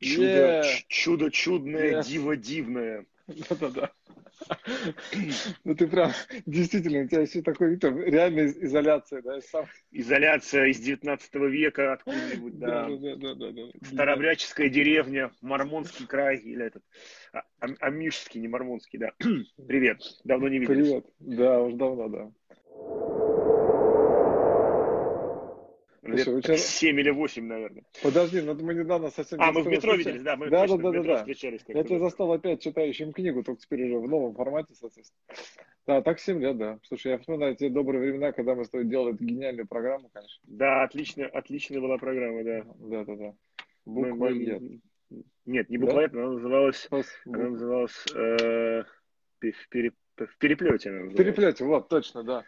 Чудо, Yeah. чудо чудное, Yes. диво дивное. Да-да-да. Ну ты прям, действительно, у тебя все такой вид, из- изоляция, да, сам. Изоляция из 19 века откуда-нибудь, да. Да-да-да. Старобряческая деревня, Мормонский край, или этот, а- Ам- Амишский, не Мормонский, да. Привет, давно не виделись. Привет. Да, уж давно, да. Лет Слушай, у тебя- 7 или 8, наверное. Подожди, ну мы недавно совсем... А, мы в метро того виделись, да, мы Да, да, в да, метро да. встречались. Я тебя да. застал опять читающим книгу, только теперь уже в новом формате, соответственно. Да, так 7 лет, да. Слушай, я вспоминаю те добрые времена, когда мы с тобой делали эту гениальную программу, конечно. Да, отлично, отличная была программа, да. Да, да, да. Мы- Буква мы- Е. Нет, не Да? буквоед, она называлась, она называлась э, в, пере- в переплете. Она В называлась. переплете, вот, точно, да.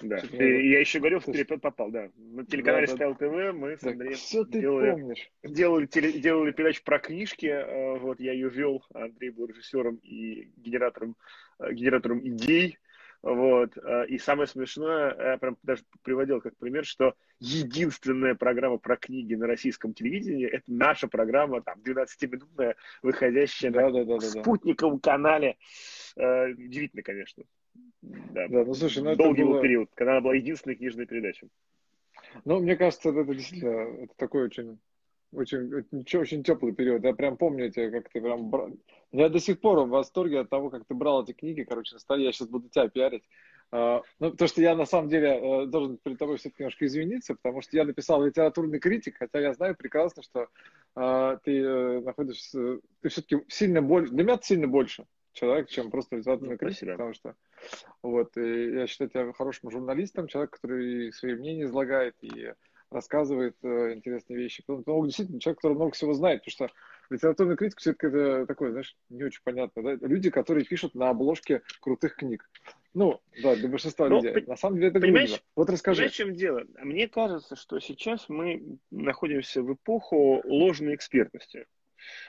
Да. Чуть Ты- не- Я еще говорил, в переплет попал, да. На телеканале Да, да. Стайл ТВ мы с Так, Андреем все ты делали, помнишь. делали, теле- делали передачу про книжки. э, Вот я ее вел, Андрей был режиссером и генератором, э, генератором идей. Вот. э, И самое смешное, я прям даже приводил как пример, что единственная программа про книги на российском телевидении это наша программа, там, 12-минутная, выходящая на Да, да, да, да, да. спутниковом канале. Э, Удивительно, конечно. Да. Да, ну слушай, ну это Долгий был было... период, когда она была единственной книжной передачей. Ну, мне кажется, это действительно, это такой очень, очень, очень, теплый период. Я прям помню тебя, как ты прям... бра- Я до сих пор в восторге от того, как ты брал эти книги, короче, на столе. Я сейчас буду тебя пиарить. А, Ну, то, что я на самом деле э, должен перед тобой все-таки немножко извиниться, потому что я написал литературный критик, хотя я знаю прекрасно, что а, ты э, находишься, ты все-таки сильно больше, для меня ты сильно больше человек, чем просто литературный критик, спасибо. потому что вот, я считаю тебя хорошим журналистом, человек, который свои мнения излагает и рассказывает э, интересные вещи. Ну, действительно, человек, который много всего знает, потому что литературный критик все-таки это такое, знаешь, не очень понятно, да? Люди, которые пишут на обложке крутых книг. Ну, да, для большинства Ну, людей. На самом деле это понимаешь, глупо. Вот расскажи. Понимаешь, в чем дело? Мне кажется, что сейчас мы находимся в эпоху ложной экспертности.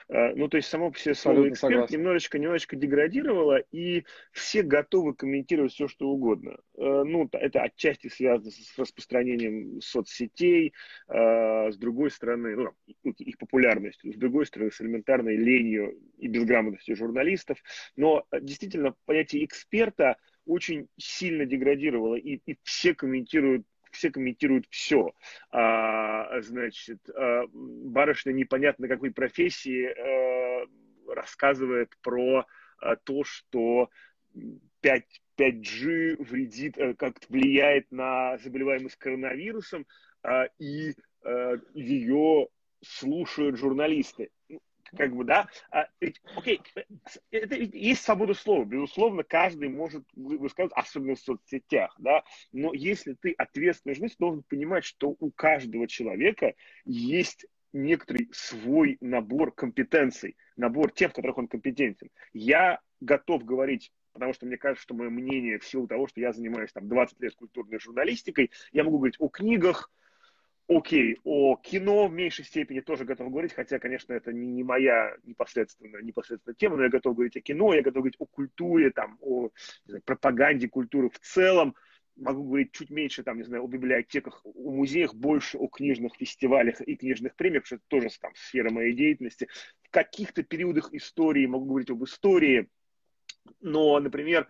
Э, Ну, то есть само по себе слово эксперт согласен. немножечко, немножечко деградировало, и все готовы комментировать все, что угодно. Э, Ну, это отчасти связано с распространением соцсетей, э, с другой стороны, ну, их популярностью, с другой стороны, с элементарной ленью и безграмотностью журналистов. Но действительно, понятие эксперта очень сильно деградировало, и, и все комментируют все комментируют все. А, значит, а, барышня непонятно какой профессии э, рассказывает про а, то, что 5, 5G вредит, э, как влияет на заболеваемость коронавирусом, а, и э, ее слушают журналисты. Как бы, да, а, ведь, окей, это ведь есть свобода слова, безусловно, каждый может вы- высказывать, особенно в соцсетях, да, но если ты ответственный журналист, должен понимать, что у каждого человека есть некоторый свой набор компетенций, набор тех, в которых он компетентен. Я готов говорить, потому что мне кажется, что мое мнение в силу того, что я занимаюсь там 20 лет культурной журналистикой, я могу говорить о книгах, Окей, о кино в меньшей степени тоже готов говорить, хотя, конечно, это не, не моя непосредственная, непосредственная тема, но я готов говорить о кино, я готов говорить о культуре, там, о знаю, пропаганде культуры в целом. Могу говорить чуть меньше, там, не знаю, о библиотеках, о музеях, больше о книжных фестивалях и книжных премиях, потому что это тоже там сфера моей деятельности. В каких-то периодах истории могу говорить об истории, но, например,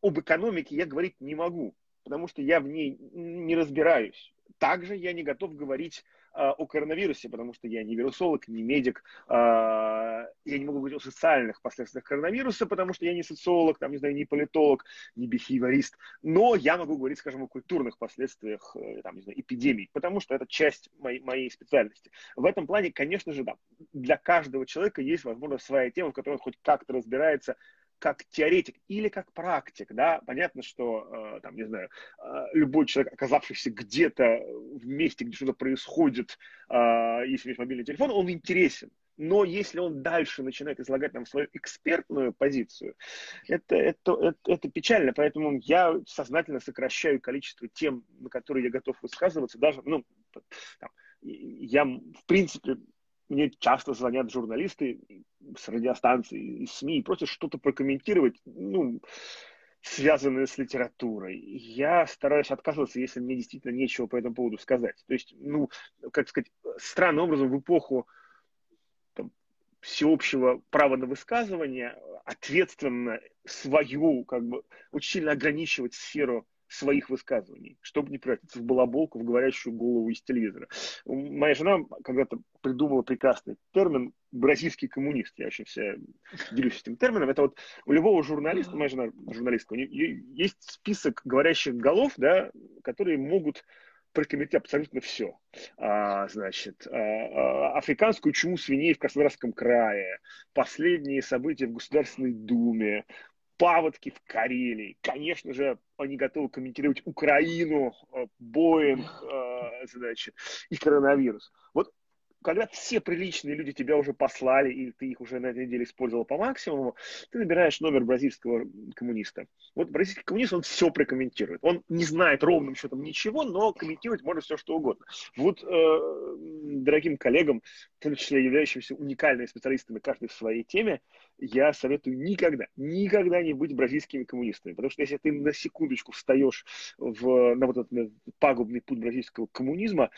об экономике я говорить не могу, потому что я в ней не разбираюсь. Также я не готов говорить а, о коронавирусе, потому что я не вирусолог, не медик. а, я не могу говорить о социальных последствиях коронавируса, потому что я не социолог, там, не знаю, не политолог, не бихевиорист. Но я могу говорить, скажем, о культурных последствиях э, там, не знаю, эпидемий, потому что это часть моей, моей специальности. В этом плане, конечно же, да, для каждого человека есть, возможно, своя тема, в которой он хоть как-то разбирается, как теоретик или как практик, да, понятно, что, э, там, не знаю, э, любой человек, оказавшийся где-то в месте, где что-то происходит, э, если есть мобильный телефон, он интересен. Но если он дальше начинает излагать нам свою экспертную позицию, это, это, это, это печально. Поэтому я сознательно сокращаю количество тем, на которые я готов высказываться. Даже, ну, там, я, в принципе, мне часто звонят журналисты с радиостанций, из СМИ и просят что-то прокомментировать, ну, связанное с литературой. Я стараюсь отказываться, если мне действительно нечего по этому поводу сказать. То есть, ну, как сказать, странным образом в эпоху там, всеобщего права на высказывание ответственно свою, как бы, очень сильно ограничивать сферу своих высказываний, чтобы не превратиться в балаболку, в говорящую голову из телевизора. Моя жена когда-то придумала прекрасный термин «бразильский коммунист». Я очень все делюсь этим термином. Это вот у любого журналиста, моя жена журналистка, у нее есть список говорящих голов, да, которые могут прокомментировать абсолютно все. А, значит, а, а, африканскую чуму свиней в Краснодарском крае, последние события в Государственной Думе, паводки в Карелии. Конечно же, они готовы комментировать Украину, э, Боинг, э, значит, и коронавирус. Вот когда все приличные люди тебя уже послали, и ты их уже на этой неделе использовал по максимуму, ты набираешь номер бразильского коммуниста. Вот бразильский коммунист, он все прокомментирует. Он не знает ровным счетом ничего, но комментировать может все, что угодно. Вот э, дорогим коллегам, в том числе являющимся уникальными специалистами каждый в своей теме, я советую никогда, никогда не быть бразильскими коммунистами. Потому что если ты на секундочку встаешь в, на вот этот пагубный путь бразильского коммунизма,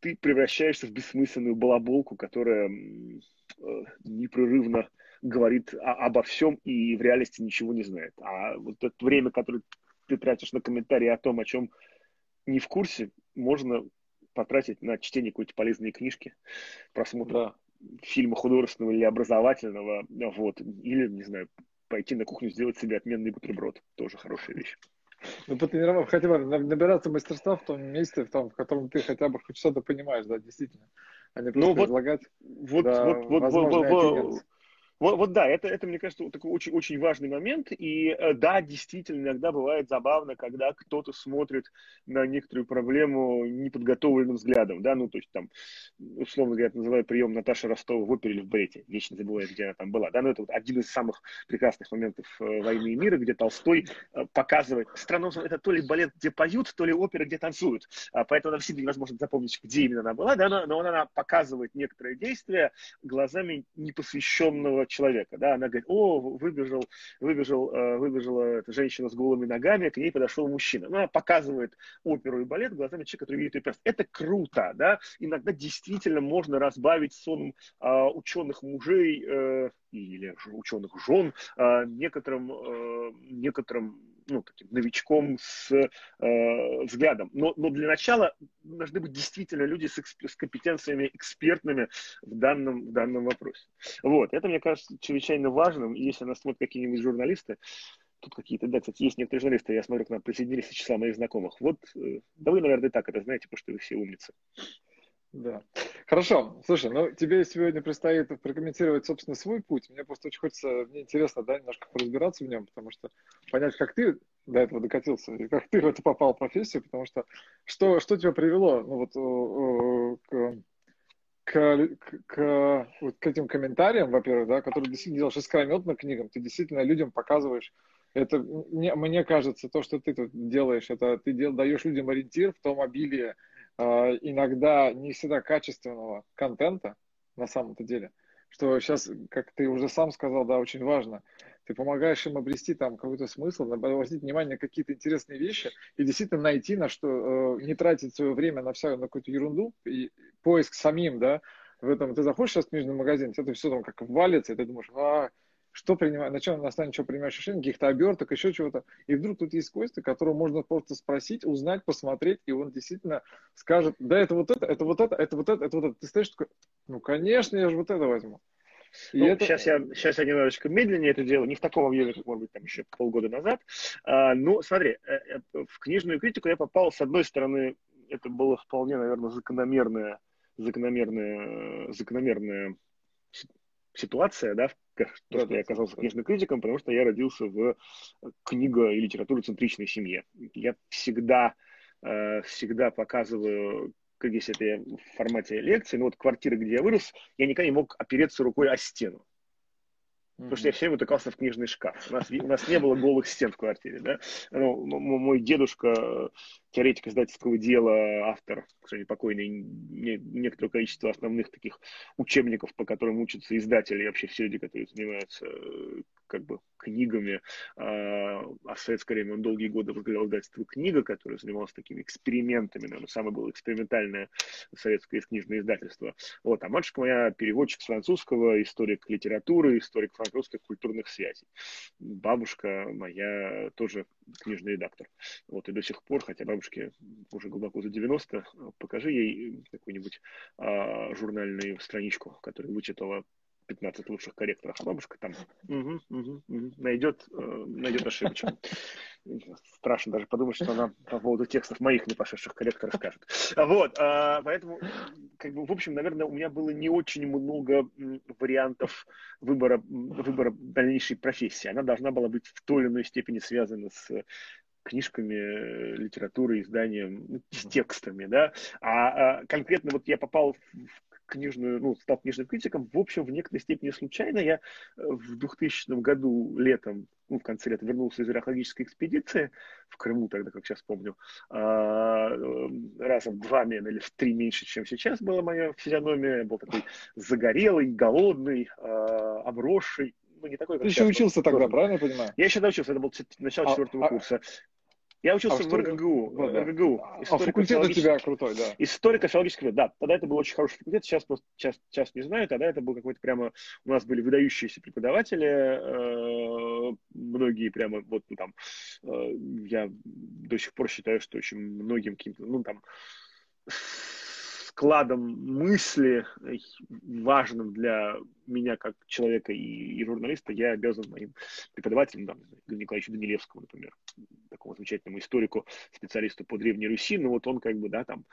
ты превращаешься в бессмысленную балаболку, которая э, непрерывно говорит о, обо всем и в реальности ничего не знает. А вот это время, которое ты тратишь на комментарии о том, о чем не в курсе, можно потратить на чтение какой-то полезной книжки, просмотр да. фильма художественного или образовательного, вот, или, не знаю, пойти на кухню сделать себе отменный бутерброд. Тоже хорошая вещь. Ну, потренировав, хотя бы набираться мастерства в том месте, в, том, в котором ты хотя бы хоть что-то понимаешь, да, действительно. А не ну, просто ну, вот, излагать. Вот, да, вот, вот, вот, вот, вот, вот да, это, это, мне кажется, такой очень, очень важный момент. И э, да, действительно, иногда бывает забавно, когда кто-то смотрит на некоторую проблему неподготовленным взглядом. Да? Ну, то есть там, условно говоря, называют прием Наташи Ростова в опере или в балете. Вечно забываю, где она там была. Да? Но ну, это вот один из самых прекрасных моментов э, «Войны и мира», где Толстой э, показывает страну, это то ли балет, где поют, то ли опера, где танцуют. А, поэтому нам всегда невозможно запомнить, где именно она была. Да? Но, но она показывает некоторые действия глазами непосвященного человека, да, она говорит, о, выбежал, выбежал, э, выбежала эта женщина с голыми ногами, к ней подошел мужчина. Ну, она показывает оперу и балет глазами человека, который видит ее перст. Это круто, да, иногда действительно можно разбавить сон э, ученых мужей э, или ученых жен э, некоторым, э, некоторым ну, таким новичком с э, взглядом. Но, но для начала должны быть действительно люди с, эксп, с компетенциями экспертными в данном, в данном вопросе. Вот, это, мне кажется, чрезвычайно важным. И если нас смотрят какие-нибудь журналисты, тут какие-то, да, кстати, есть некоторые журналисты, я смотрю, к нам присоединились числа моих знакомых. Вот, э, да вы, наверное, и так это знаете, потому что вы все умницы. Да. Хорошо. Слушай, ну тебе сегодня предстоит прокомментировать, собственно, свой путь. Мне просто очень хочется, мне интересно, да, немножко поразбираться в нем, потому что понять, как ты до этого докатился, и как ты в это попал в профессию, потому что что, что тебя привело ну, вот, к, к, к, вот, к этим комментариям, во-первых, да, которые действительно делаешь искрометно книгам, ты действительно людям показываешь это, мне, мне кажется, то, что ты тут делаешь, это ты дел, даешь людям ориентир в том обилии иногда не всегда качественного контента на самом-то деле. Что сейчас, как ты уже сам сказал, да, очень важно. Ты помогаешь им обрести там какой-то смысл, обратить внимание на какие-то интересные вещи и действительно найти на что, э, не тратить свое время на всякую на какую-то ерунду, и поиск самим, да, в этом. Ты заходишь сейчас в книжный магазин, это все там как валится, и ты думаешь, а, что принимать, на чем на основании чего принимаешь решение, каких-то оберток, еще чего-то. И вдруг тут есть Костя, которого можно просто спросить, узнать, посмотреть, и он действительно скажет, да, это вот это, это вот это, это вот это, это вот это. Ты стоишь такой, ну, конечно, я же вот это возьму. ну, это... сейчас, я, сейчас я немножечко медленнее это делаю, не в таком объеме, как, может быть, там еще полгода назад. А, ну, смотри, э, э, в книжную критику я попал, с одной стороны, это было вполне, наверное, закономерное, закономерное, закономерное ситуация, да, то, что я оказался книжным критиком, потому что я родился в книго- и литературоцентричной семье. Я всегда, э, всегда показываю, как если это в формате лекции, но вот квартира, где я вырос, я никогда не мог опереться рукой о стену. Потому что я все время утыкался в книжный шкаф. У нас, у нас не было голых стен в квартире. Да? Ну, мой дедушка, теоретик издательского дела, автор, к покойный, не, некоторое количество основных таких учебников, по которым учатся издатели и вообще все люди, которые занимаются как бы книгами. А, а в советское время он долгие годы возглавлял издательство «Книга», которое занималось такими экспериментами. Наверное, самое было экспериментальное советское книжное издательство. Вот. А матушка моя переводчик с французского, историк литературы, историк французских культурных связей. Бабушка моя тоже книжный редактор. Вот. И до сих пор, хотя бабушке уже глубоко за 90, покажи ей какую-нибудь а, журнальную страничку, которую вычитала 15 лучших корректоров, а бабушка там угу, угу, угу, найдет, э, найдет ошибочку. Страшно даже подумать, что она по поводу текстов моих не пошедших корректоров скажет. Вот, а, поэтому, как бы, в общем, наверное, у меня было не очень много вариантов выбора, выбора дальнейшей профессии. Она должна была быть в той или иной степени связана с книжками, литературой, изданием, ну, с текстами, да. А, а конкретно вот я попал в книжную, ну, стал книжным критиком, в общем, в некоторой степени случайно. Я э, в 2000 году летом, ну, в конце лета вернулся из археологической экспедиции в Крыму, тогда, как сейчас помню, а, э, раза в два, или в три меньше, чем сейчас была моя физиономия. Я был такой загорелый, голодный, а, обросший, ну, не такой, как Ты еще учился тогда, правильно я понимаю? Я еще учился, это был начало а, четвертого а, курса. Я учился а в РГГУ. Да. РГГУ. А факультет у тебя крутой, да. Историко-филологический да. Тогда это был очень хороший факультет, сейчас просто сейчас, сейчас не знаю, тогда это был какой-то прямо, у нас были выдающиеся преподаватели, э, многие прямо, вот, ну, там, э, я до сих пор считаю, что очень многим каким-то, ну, там, складом мысли, важным для меня как человека и, и журналиста, я обязан моим преподавателям, там, Николаевичу Данилевскому, например, такому замечательному историку, специалисту по Древней Руси, но вот он как бы, да, там,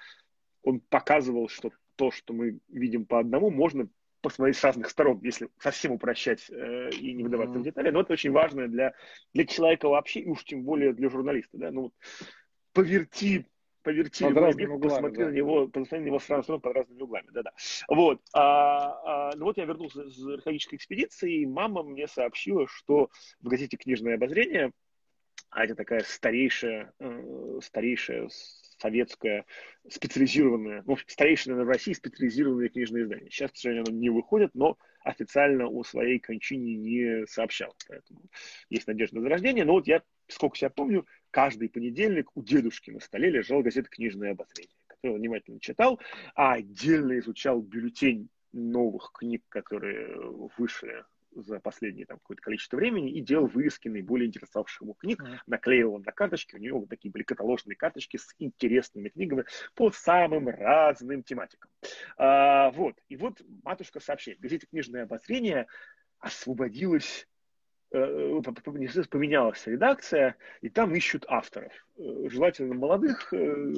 он показывал, что то, что мы видим по одному, можно посмотреть с разных сторон, если совсем упрощать э, и не выдаваться mm-hmm. в детали. Но это очень важно для, для человека вообще, и уж тем более для журналиста. Да? Ну, вот, поверти поверти под его мир, углами, посмотри да. на него, посмотри на него с разных под разными углами, да-да. Вот, а, а, ну вот я вернулся из археологической экспедиции, и мама мне сообщила, что в газете «Книжное обозрение», а это такая старейшая, э, старейшая советская специализированная, ну, старейшая в России специализированное книжное издание. Сейчас, к сожалению, оно не выходит, но официально о своей кончине не сообщал. Поэтому есть надежда на зарождение. Но вот я, сколько себя помню, каждый понедельник у дедушки на столе лежала газета «Книжное обозрение», которую внимательно читал, а отдельно изучал бюллетень новых книг, которые вышли за последнее там, какое-то количество времени и делал вырезки наиболее интересовавших ему книг, mm-hmm. наклеивал на карточки, у него вот такие были каталожные карточки с интересными книгами по самым разным тематикам. А, вот, и вот матушка сообщает, газете «Книжное обозрение» освободилась Э, поменялась редакция, и там ищут авторов. Э, желательно молодых, э,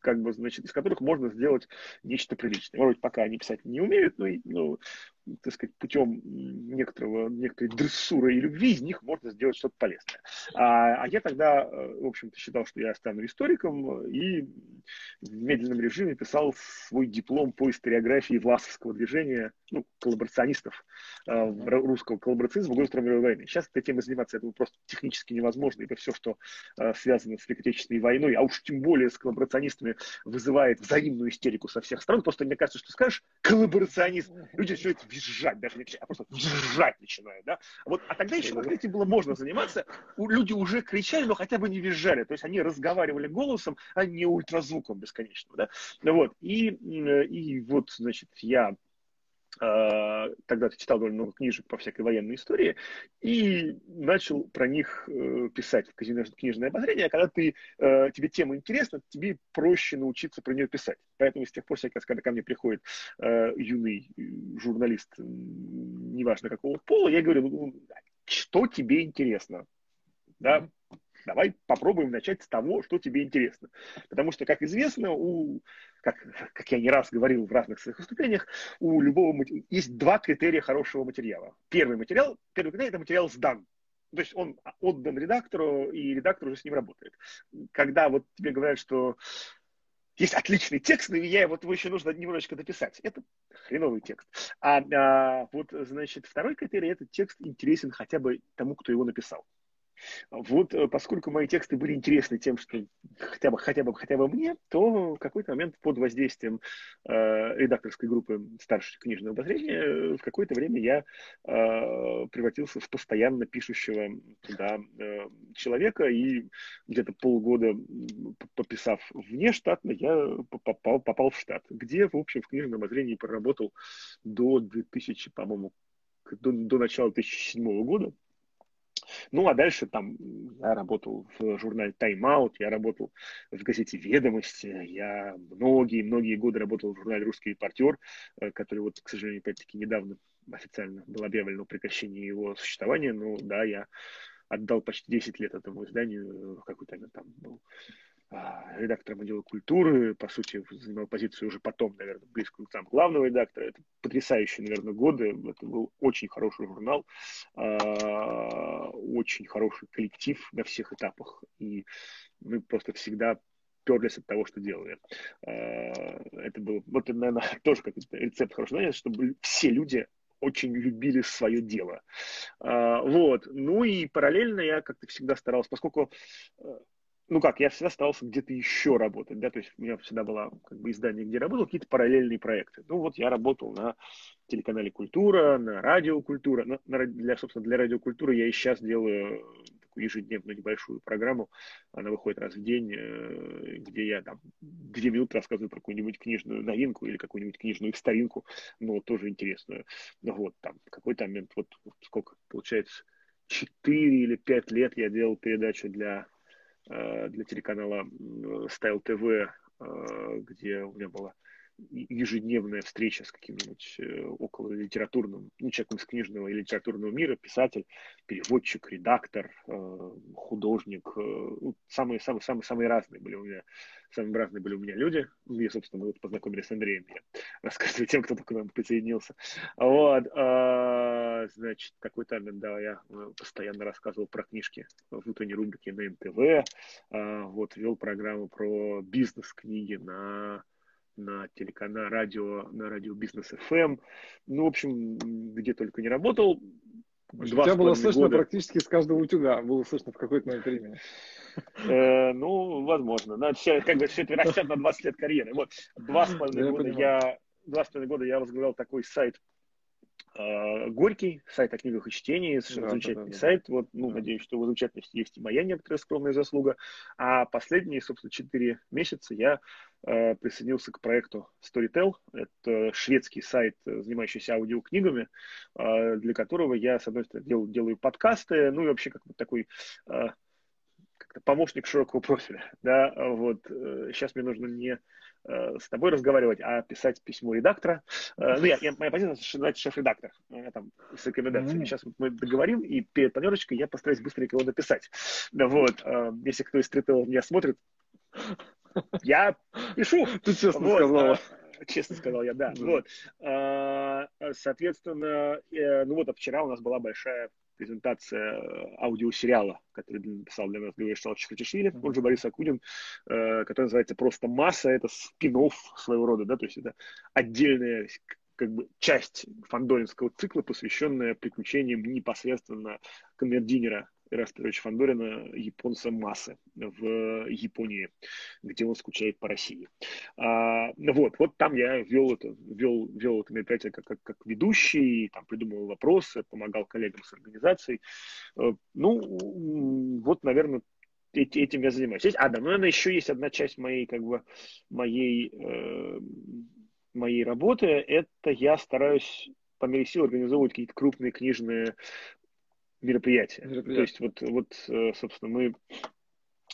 как бы, значит, из которых можно сделать нечто приличное. Может быть, пока они писать не умеют, но, ну, так сказать, путем некоторого, некоторой дрессуры и любви из них можно сделать что-то полезное. А, а я тогда, в общем-то, считал, что я стану историком и в медленном режиме писал свой диплом по историографии власовского движения, ну, коллаборационистов э, русского коллаборационизма в годы Второй мировой войны. Сейчас этой темой заниматься это просто технически невозможно, ибо все, что э, связано с Великой Отечественной войной, а уж тем более с коллаборационистами, вызывает взаимную истерику со всех сторон. Просто мне кажется, что скажешь коллаборационист, люди начинают визжать, даже не кричать, а просто визжать начинают. Да? Вот, а тогда еще как этим было можно заниматься. Люди уже кричали, но хотя бы не визжали. То есть они разговаривали голосом, а не ультразвуком бесконечным. Да? Вот. И, и вот, значит, я тогда ты читал довольно много книжек по всякой военной истории, и начал про них э, писать в книжное обозрение. А когда ты, э, тебе тема интересна, тебе проще научиться про нее писать. Поэтому с тех пор, всякий раз, когда ко мне приходит э, юный журналист, неважно какого пола, я говорю, ну, что тебе интересно? Да, давай попробуем начать с того, что тебе интересно. Потому что, как известно, у, как, как я не раз говорил в разных своих выступлениях, у любого есть два критерия хорошего материала. Первый материал, первый критерий – это материал сдан. То есть он отдан редактору, и редактор уже с ним работает. Когда вот тебе говорят, что есть отличный текст, но я, вот его еще нужно немножечко дописать. Это хреновый текст. А, а вот, значит, второй критерий – это текст интересен хотя бы тому, кто его написал. Вот э, поскольку мои тексты были интересны тем, что хотя бы, хотя бы, хотя бы мне, то в какой-то момент под воздействием э, редакторской группы старшего книжного обозрения э, в какое-то время я э, превратился в постоянно пишущего туда э, человека, и где-то полгода пописав внештатно, я попал, попал в штат, где, в общем, в книжном обозрении проработал до 2000, по-моему, до, до начала 2007 года. Ну, а дальше там я работал в журнале Time Out, я работал в газете «Ведомости», я многие-многие годы работал в журнале «Русский репортер», э, который вот, к сожалению, опять-таки недавно официально был объявлено о прекращении его существования. Ну, да, я отдал почти 10 лет этому изданию, в какой-то там был редактором отдела культуры, по сути, занимал позицию уже потом, наверное, близкую к там главного редактора. Это потрясающие, наверное, годы. Это был очень хороший журнал, а, очень хороший коллектив на всех этапах. И мы просто всегда перлись от того, что делали. А, это был, вот, это, наверное, тоже какой-то рецепт хорошего чтобы все люди очень любили свое дело. Вот. Ну и параллельно я как-то всегда старался, поскольку ну как, я всегда старался где-то еще работать, да, то есть у меня всегда было как бы издание, где работал, какие-то параллельные проекты. Ну вот я работал на телеканале «Культура», на радио «Культура», на, на, для, собственно, для радиокультуры я и сейчас делаю такую ежедневную небольшую программу, она выходит раз в день, э, где я там две минуты рассказываю про какую-нибудь книжную новинку или какую-нибудь книжную старинку, но тоже интересную. Ну вот, там, какой-то момент, вот сколько, получается, четыре или пять лет я делал передачу для для телеканала Style TV, э, где у меня была ежедневная встреча с каким-нибудь э, около литературным, ну, человеком из книжного и литературного мира, писатель, переводчик, редактор, художник, ну, самые, самые, самые, самые разные были у меня, самые разные были у меня люди. И, собственно, мы вот познакомились с Андреем, я рассказываю тем, кто только к нам присоединился. Вот, значит, какой-то да, я постоянно рассказывал про книжки в утренней рубрике на НТВ, вот, вел программу про бизнес-книги на на телеканал радио, на радио Бизнес ФМ. Ну, в общем, где только не работал. Два тебя было слышно года. практически с каждого утюга, было слышно в какой-то момент времени. Э, ну, возможно. Но все, как бы, все это расчет на 20 лет карьеры. Вот, два с половиной года я, два с половиной года я возглавлял такой сайт а, Горький, сайт о книгах и чтении, совершенно да, замечательный да, да, сайт. Вот, ну, да. надеюсь, что в замечательности есть и моя некоторая скромная заслуга. А последние, собственно, четыре месяца я э, присоединился к проекту Storytel. Это шведский сайт, занимающийся аудиокнигами, э, для которого я, с одной стороны, делаю, делаю подкасты, ну и вообще как бы такой э, помощник широкого профиля. Да, вот. Сейчас мне нужно не Э, с тобой разговаривать, а писать письмо редактора. Э, ну, я, я, моя позиция называется шеф-редактор. Я там с рекомендациями. Сейчас вот мы договорим, и перед планерочкой я постараюсь быстренько его написать. Вот. Э, если кто из стритела меня смотрит, я пишу. Ты честно вот. сказала. Честно сказал я, да. Вот. Соответственно, ну вот, а вчера у нас была большая презентация э, аудиосериала, который написал для нас Григорий Вячеславович Хачишвили, он же Борис Акунин, э, который называется просто «Масса». Это спин своего рода, да, то есть это отдельная как бы часть фандоринского цикла, посвященная приключениям непосредственно камердинера Ираста Петровича Фандорина, японца Массы в Японии, где он скучает по России. А, вот, вот там я вел это, вел, вел это мероприятие как, как, как ведущий, там придумывал вопросы, помогал коллегам с организацией. Э, ну, вот, наверное, этим я занимаюсь. Есть, а, да, ну, наверное, еще есть одна часть моей, как бы, моей, э, моей работы, это я стараюсь по мере сил организовывать какие-то крупные книжные мероприятия. мероприятия. То есть вот, вот, э, собственно, мы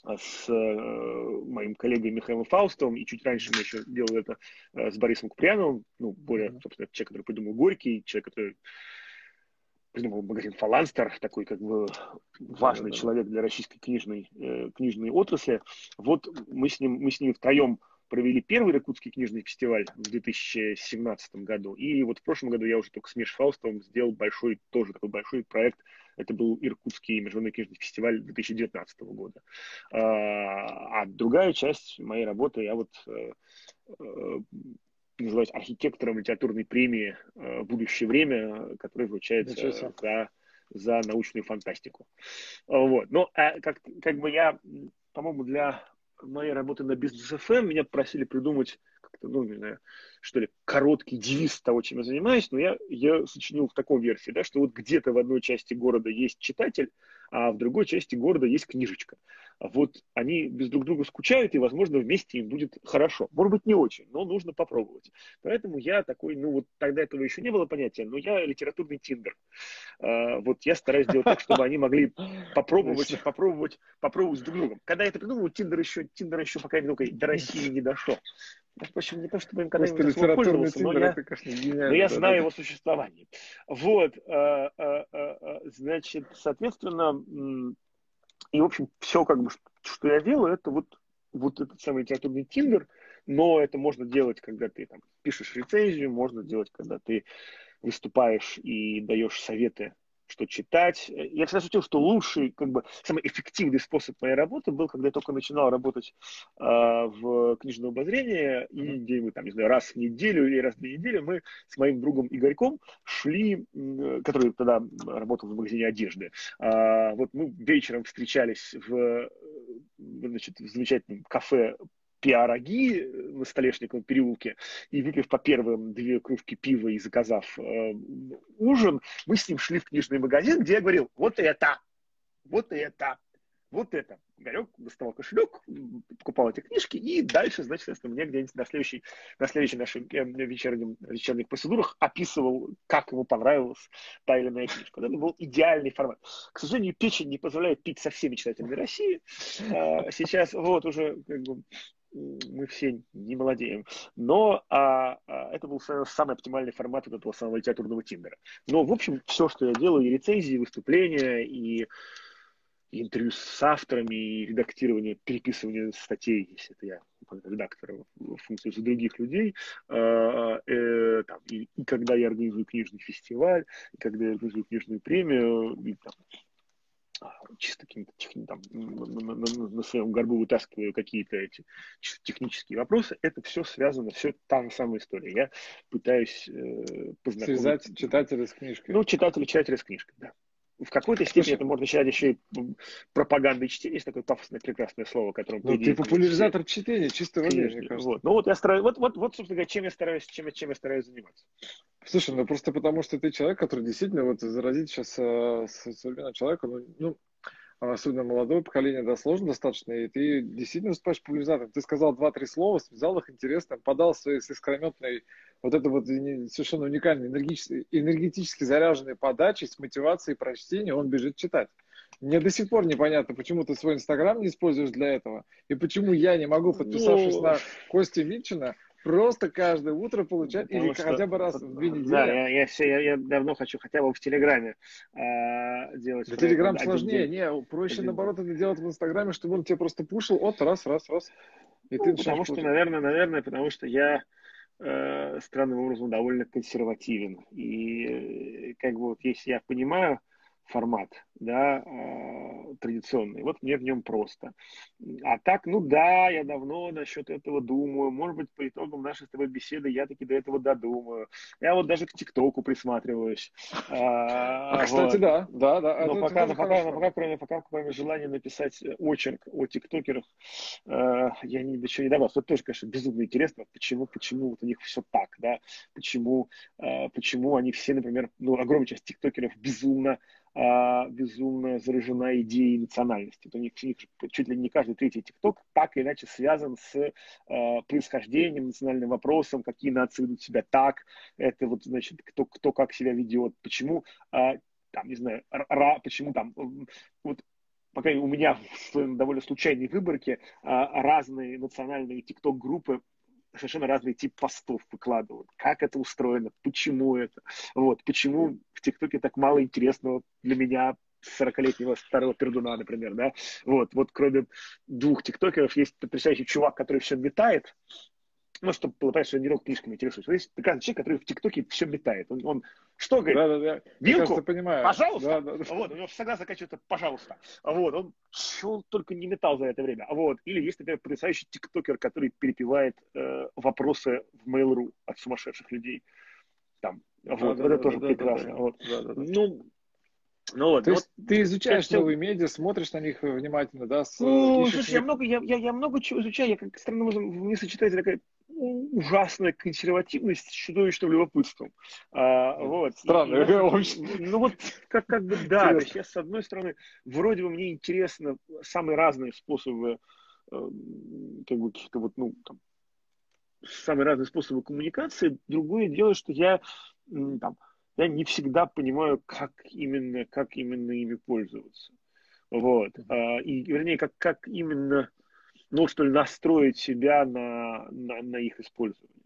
с э, моим коллегой Михаилом Фаустовым, и чуть раньше мы еще делали это э, с Борисом Куприяновым, ну, более, собственно, человек, который придумал Горький, человек, который придумал магазин Фаланстер, такой как бы важный да, человек для российской книжной, книжной отрасли. Вот мы с ним, мы с ним втроем провели первый Иркутский книжный фестиваль в 2017 году. И вот в прошлом году я уже только с Миш Фаустовым сделал большой, тоже такой большой проект. Это был Иркутский международный книжный фестиваль 2019 года. А, а другая часть моей работы, я вот э, э, называюсь архитектором литературной премии э, «Будущее время», которая вручается за за научную фантастику. Вот. Но а, как, как бы я, по-моему, для моей работы на бизнес FM меня просили придумать как-то, ну, не знаю, что ли, короткий девиз того, чем я занимаюсь, но я, я сочинил в такой версии, да, что вот где-то в одной части города есть читатель, а в другой части города есть книжечка. Вот они без друг друга скучают, и, возможно, вместе им будет хорошо. Может быть, не очень, но нужно попробовать. Поэтому я такой, ну вот тогда этого еще не было понятия, но я литературный тиндер. А, вот я стараюсь сделать так, чтобы они могли попробовать, попробовать, попробовать друг другом. Когда я это придумал, Тиндер еще, Тиндер еще пока до России не дошел. Впрочем, не то, чтобы им когда-нибудь пользовался, но, я, конечно, но я знаю его существование. Вот, э, значит, соответственно, и, в общем, все, как бы, что я делаю, это вот, вот этот самый литературный тиндер, но это можно делать, когда ты там пишешь рецензию, можно делать, когда ты выступаешь и даешь советы что читать. Я всегда шутил, что лучший, как бы, самый эффективный способ моей работы был, когда я только начинал работать э, в книжное обозрение, и где-нибудь, там, не знаю, раз в неделю или раз в две недели мы с моим другом Игорьком шли, который тогда работал в магазине одежды, э, вот мы вечером встречались в, значит, в замечательном кафе пиароги э, на Столешниковом переулке, и выпив по первым две кружки пива и заказав э, ужин, мы с ним шли в книжный магазин, где я говорил, вот это, вот это, вот это. Игорек доставал кошелек, покупал эти книжки, и дальше, значит, соответственно, мне где-нибудь на следующей, на следующей нашей э, вечернем, вечерних процедурах описывал, как ему понравилась та или иная книжка. Это был идеальный формат. К сожалению, печень не позволяет пить со всеми читателями России. А, сейчас вот уже как бы, мы все не молодеем. Но а, а, это был самый оптимальный формат вот этого самого литературного тиндера. Но, в общем, все, что я делаю, и рецензии, и выступления, и, и интервью с авторами, и редактирование, переписывание статей, если это я редактор функцию за других людей, э, э, там, и, и когда я организую книжный фестиваль, и когда я организую книжную премию, и, там, чисто каким-то там, на, на, на, своем горбу вытаскиваю какие-то эти технические вопросы, это все связано, все та же самая история. Я пытаюсь э, познакомить... Связать читателя с книжкой. Ну, читателя, читателя с книжкой, да. В какой-то степени это можно считать еще и пропагандой чтения, есть такое пафосное прекрасное слово, которое... Ну, ты популяризатор все. чтения, чисто воды, мне кажется. Вот. Ну вот я стараюсь, вот, вот, вот, собственно говоря, чем я стараюсь, чем, чем я стараюсь заниматься. Слушай, ну просто потому что ты человек, который действительно вот заразить сейчас э, современного человека, ну, ну особенно молодое поколение, да, сложно достаточно, и ты действительно выступаешь популяризатором. Ты сказал два-три слова, связал их интересно, подал своей с искрометной, вот это вот совершенно уникальной, энергетически, энергетически заряженной подачей, с мотивацией прочтения, он бежит читать. Мне до сих пор непонятно, почему ты свой Инстаграм не используешь для этого, и почему я не могу, подписавшись ну... на Кости Митчина, просто каждое утро получать Потому или что, хотя бы раз в две недели. Да, я, я, все, я, я давно хочу хотя бы в Телеграме э, делать. Да Телеграм сложнее, день. не, проще один наоборот это делать в Инстаграме, чтобы он тебе просто пушил, от раз, раз, раз. И ну, ты потому что, наверное, наверное, потому что я э, странным образом довольно консервативен. И э, как бы вот если я понимаю, формат, да, э, традиционный. Вот мне в нем просто. А так, ну да, я давно насчет этого думаю. Может быть, по итогам нашей с тобой беседы я таки до этого додумаю. Я вот даже к ТикТоку присматриваюсь. А, а кстати, вот. да, да, да. Но пока, но пока, но пока, кроме, пока, кроме желания написать очерк о ТикТокерах, э, я ни, еще не добавил. Это тоже, конечно, безумно интересно, почему, почему вот у них все так, да, почему, э, почему они все, например, ну, огромная часть ТикТокеров безумно а, безумно заражена идеей национальности. у них, у них чуть ли не каждый третий ТикТок так или иначе связан с а, происхождением, национальным вопросом, какие нации ведут себя так, это вот, значит, кто, кто как себя ведет, почему, а, там, не знаю, ра, почему там, вот пока у меня в довольно случайной выборке разные национальные тикток-группы совершенно разный тип постов выкладывают. Как это устроено, почему это. Вот, почему в ТикТоке так мало интересного для меня 40-летнего старого пердуна, например, да. Вот, вот кроме двух тиктокеров есть потрясающий чувак, который все метает, ну, чтобы было понятно, что я не только книжками интересуюсь. Вот есть прекрасный человек, который в ТикТоке все метает. Он, он что говорит? Да, да, да. Вилку? Кажется, понимаю. Пожалуйста. Да, да, да. Вот, у него всегда заканчивается пожалуйста. Вот, он что он только не метал за это время. Вот. Или есть, например, потрясающий тиктокер, который перепевает э, вопросы в Mail.ru от сумасшедших людей. Там. Вот, да, это да, тоже да, прекрасно. Да, вот. да, да, да. Ну, Ну, вот, То есть вот, ты изучаешь все... новые медиа, смотришь на них внимательно, да? С, ну, слушай, я много, я, я, я много чего изучаю, я как странным образом не сочетается такая ужасная консервативность с чудовищным любопытством. А, вот. Странно, Ну вот, как, как бы, да, я, с одной стороны, вроде бы мне интересно самые разные способы, э, как бы, каких-то вот, ну, там, самые разные способы коммуникации. Другое дело, что я, там, я не всегда понимаю, как именно, как именно ими пользоваться. Вот. А, и, вернее, как, как именно ну, что ли, настроить себя на, на, на их использование.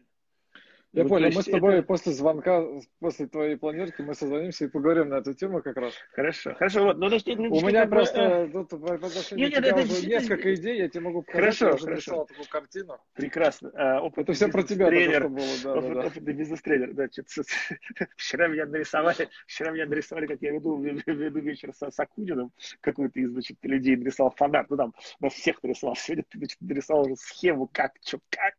Я ну, понял, мы с тобой это... после звонка, после твоей планерки, мы созвонимся и поговорим на эту тему как раз. Хорошо, хорошо, вот, но значит, У меня просто э, тут в отношении нет, нет, уже несколько идей, я тебе могу показать, хорошо, я уже хорошо. нарисовал такую картину. Прекрасно. А, опытный это все про тебя тренер, было, да, опыт, да, да. Опытный бизнес-тренер, да, вчера меня нарисовали, вчера меня нарисовали, как я веду, веду вечер с, Акуниным, какой-то из, значит, людей нарисовал фанат, ну там, нас всех нарисовал, сегодня ты, значит, нарисовал уже схему, как, что, как.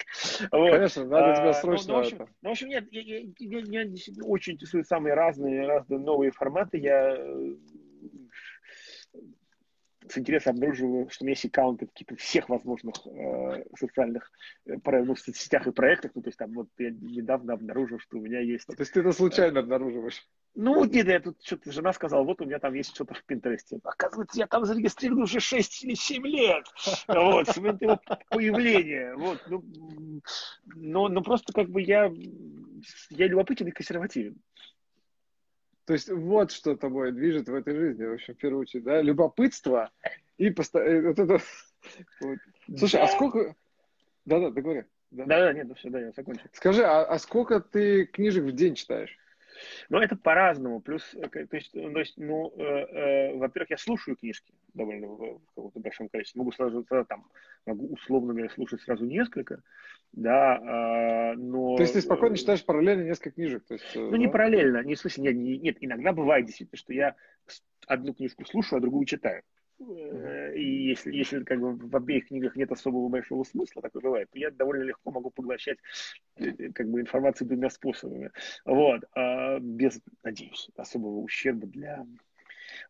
Вот. Конечно, надо а, тебя срочно ну, ну, в общем, ну, в общем, нет, я, я, меня очень интересуют самые разные, разные новые форматы. Я э, с интересом обнаруживаю, что у меня есть аккаунты каких-то всех возможных э, социальных э, ну, соцсетях и проектах. Ну, то есть там вот я недавно обнаружил, что у меня есть... То есть ты это случайно обнаруживаешь? Ну, нет, я тут что-то, жена сказала, вот у меня там есть что-то в Пинтересте. Оказывается, я там зарегистрирован уже 6 или 7 лет. Вот, с момента его появления. Вот, ну, но, но просто как бы я, я любопытен и консервативен. То есть вот что тобой движет в этой жизни, в общем, в первую очередь, да, любопытство и поста... Э, вот это... Вот. Слушай, а сколько... Да-да, договори. Да-да, нет, ну все, да, я закончу. Скажи, а, а сколько ты книжек в день читаешь? Ну, это по-разному. Плюс, э, то есть, ну, то есть ну, э, э, во-первых, я слушаю книжки довольно в, в каком-то большом количестве. Могу сразу, там, могу условно говоря, слушать сразу несколько, да, э, но... То есть ты спокойно читаешь параллельно несколько книжек? То есть, э, ну, да? не параллельно, не смысле, нет, нет, иногда бывает действительно, что я одну книжку слушаю, а другую читаю. Э, и если, если как бы в обеих книгах нет особого большого смысла, такое бывает, то я довольно легко могу поглощать э, как бы информацию двумя способами. Вот. А без, надеюсь, особого ущерба для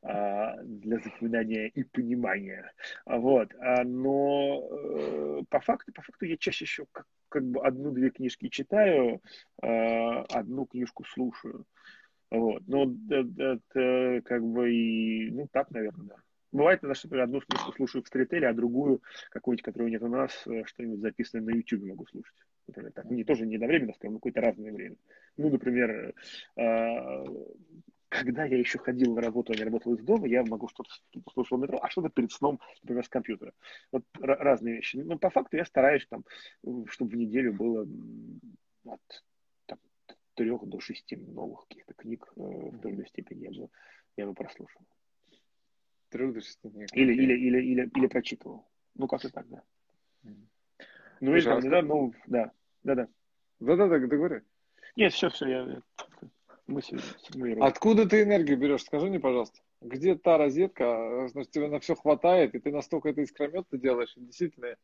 а, для запоминания и понимания. Вот. А, но э, по факту, по факту я чаще еще как, как бы одну-две книжки читаю, одну книжку слушаю. Вот. Но это, это как бы и, ну, так, наверное, да. Бывает, что например, одну книжку слушаю в сторителе, а другую, какую-нибудь, которую нет у нас, э, что-нибудь записанное на YouTube могу слушать. Например, так. Не тоже не одновременно, скажем, но какое-то разное время. Ну, например, э, когда я еще ходил на работу, а не работал из дома, я могу что-то послушать в метро, а что-то перед сном, например, с компьютера. Вот разные вещи. Но по факту я стараюсь, там, чтобы в неделю было от там, трех до шести новых каких-то книг э, в той или иной степени я бы, я бы прослушал. Или, или, или, или, или прочитывал. Ну, как-то так, да. Ну, или там, да, ну, да, да, да. Да-да-да, договори. Нет, все, все, я, я мысль Откуда ты энергию берешь? Скажи мне, пожалуйста. Где та розетка, значит, тебе на все хватает, и ты настолько это искрометно делаешь, действительно,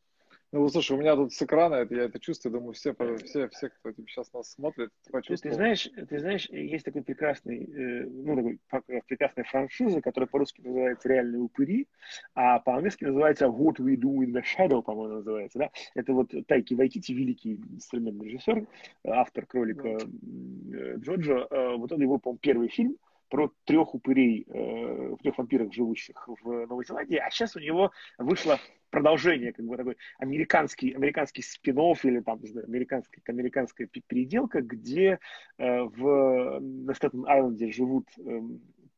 ну, слушай, у меня тут с экрана, это, я это чувствую, думаю, все, все, все кто сейчас нас смотрит, ты, ты знаешь, ты знаешь, есть такой прекрасный, э, ну, такой прекрасная франшиза, которая по-русски называется «Реальные упыри», а по-английски называется «What We Do in the Shadow», по-моему, называется, да? Это вот Тайки Вайтити, великий современный режиссер, автор «Кролика» э, Джоджо, э, вот он его, по-моему, первый фильм, про трех упырей, э, трех вампиров, живущих в Новой Зеландии, а сейчас у него вышло продолжение, как бы такой американский, американский спин или там, не знаю, американская, американская переделка, где э, в, на Стэттен-Айленде живут э,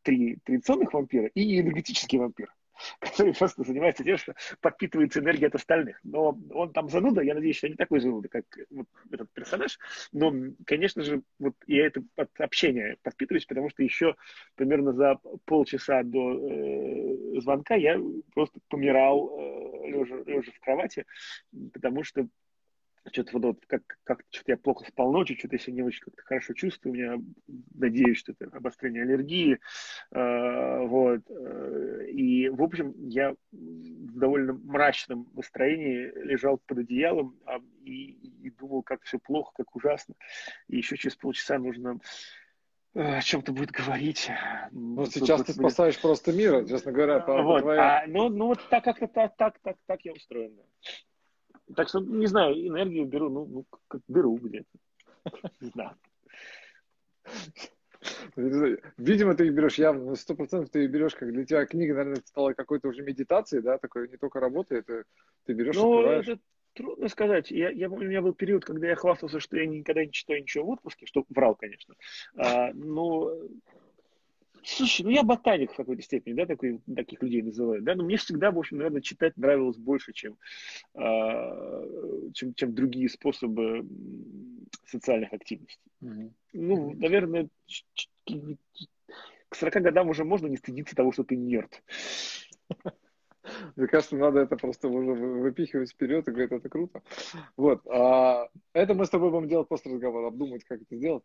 три традиционных вампира и энергетический вампир который просто занимается тем, что подпитывается энергией от остальных. Но он там зануда, я надеюсь, что не такой зануда, как вот этот персонаж. Но, конечно же, вот я это от общения подпитываюсь, потому что еще примерно за полчаса до э, звонка я просто помирал э, лежа, лежа в кровати, потому что что-то вот, как, как что-то я плохо спал ночью, что-то я себя не очень как-то хорошо чувствую, у меня, надеюсь, что это обострение аллергии, э, вот, э, и, в общем, я в довольно мрачном настроении лежал под одеялом а, и, и думал, как все плохо, как ужасно, и еще через полчаса нужно о чем-то будет говорить. Ну, сейчас ты спасаешь просто мир, честно говоря. По, вот, твоя... а, ну, ну, вот так как-то так, так, так, так я устроен. Так что, не знаю, энергию беру, ну, ну как беру где-то. Не знаю. Видимо, ты их берешь явно, сто процентов ты их берешь, как для тебя книга, наверное, стала какой-то уже медитацией, да, такой не только работы, это ты берешь, ну, это трудно сказать. Я, я, у меня был период, когда я хвастался, что я никогда не читаю ничего в отпуске, что врал, конечно. А, но Слушай, ну я ботаник в какой-то степени, да, такой, таких людей называют, да, но мне всегда, в общем, наверное, читать нравилось больше, чем, э, чем, чем другие способы социальных активностей. Mm-hmm. Ну, наверное, к 40 годам уже можно не стыдиться того, что ты нерд. Мне кажется, надо это просто уже выпихивать вперед и говорить, это круто. Вот. А, это мы с тобой будем делать после разговора, обдумать, как это сделать.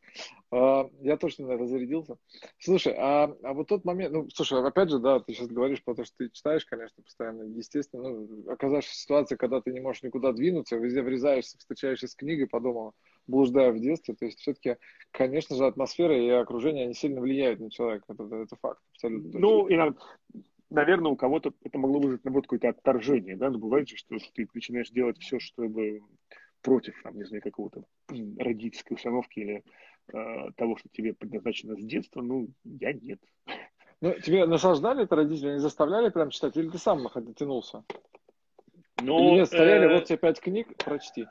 А, я точно наверное, зарядился. Слушай, а, а вот тот момент, ну, слушай, опять же, да, ты сейчас говоришь про то, что ты читаешь, конечно, постоянно. Естественно, ну, оказавшись в ситуации, когда ты не можешь никуда двинуться, везде врезаешься, встречаешься с книгой, подумал, блуждая в детстве. То есть все-таки, конечно же, атмосфера и окружение, они сильно влияют на человека. Это, это факт. Абсолютно. Ну, иногда, наверное, у кого-то это могло вызвать наоборот какое-то отторжение, да, но бывает же, что ты начинаешь делать все, чтобы против, там, не знаю, какого-то родительской установки или э, того, что тебе предназначено с детства, ну, я нет. Ну, тебе наслаждали это родители, они заставляли прям читать, или ты сам дотянулся? Ну, или стояли, э... вот тебе пять книг, прочти.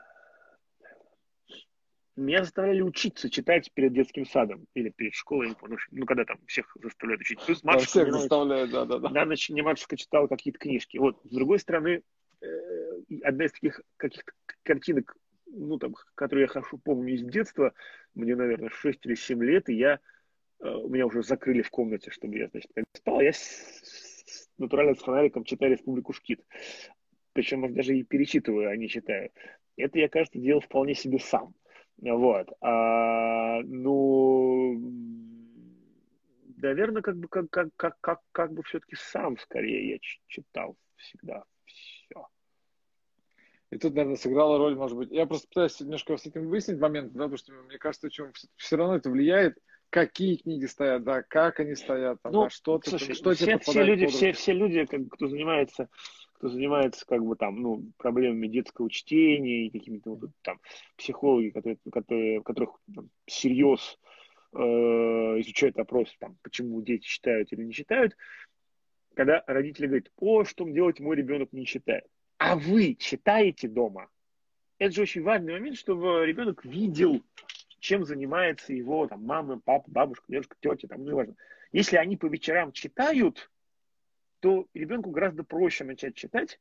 Меня заставляли учиться читать перед детским садом или перед школой, не помню. Ну, когда там всех заставляют учить. Плюс матушка, да, всех заставляют, да, да, да. На ночь мне матушка читала какие-то книжки. Вот, с другой стороны, э, одна из таких каких-то картинок, ну, там, которые я хорошо помню из детства, мне, наверное, 6 или 7 лет, и я, э, меня уже закрыли в комнате, чтобы я, значит, спал, я с, натурально с фонариком читаю «Республику Шкит». Причем, может, даже и перечитываю, а не читаю. Это я, кажется, делал вполне себе сам. Вот. А, ну, наверное, как бы, как, как, как, как, как бы все-таки сам скорее я читал всегда все. И тут, наверное, сыграла роль, может быть, я просто пытаюсь немножко с этим выяснить момент, да, потому что мне кажется, что все равно это влияет, какие книги стоят, да, как они стоят, там, ну, да, что, слушай, ты, что все, тебе все люди, все, все люди, как, кто занимается кто занимается как бы там, ну, проблемами детского чтения и какими-то вот, там психологи, которые, которые, которых там, всерьез э, изучают вопрос, там, почему дети читают или не читают, когда родители говорят, о, что делать, мой ребенок не читает. А вы читаете дома? Это же очень важный момент, чтобы ребенок видел, чем занимается его там, мама, папа, бабушка, девушка, тетя, там, ну, неважно. Если они по вечерам читают, то ребенку гораздо проще начать читать,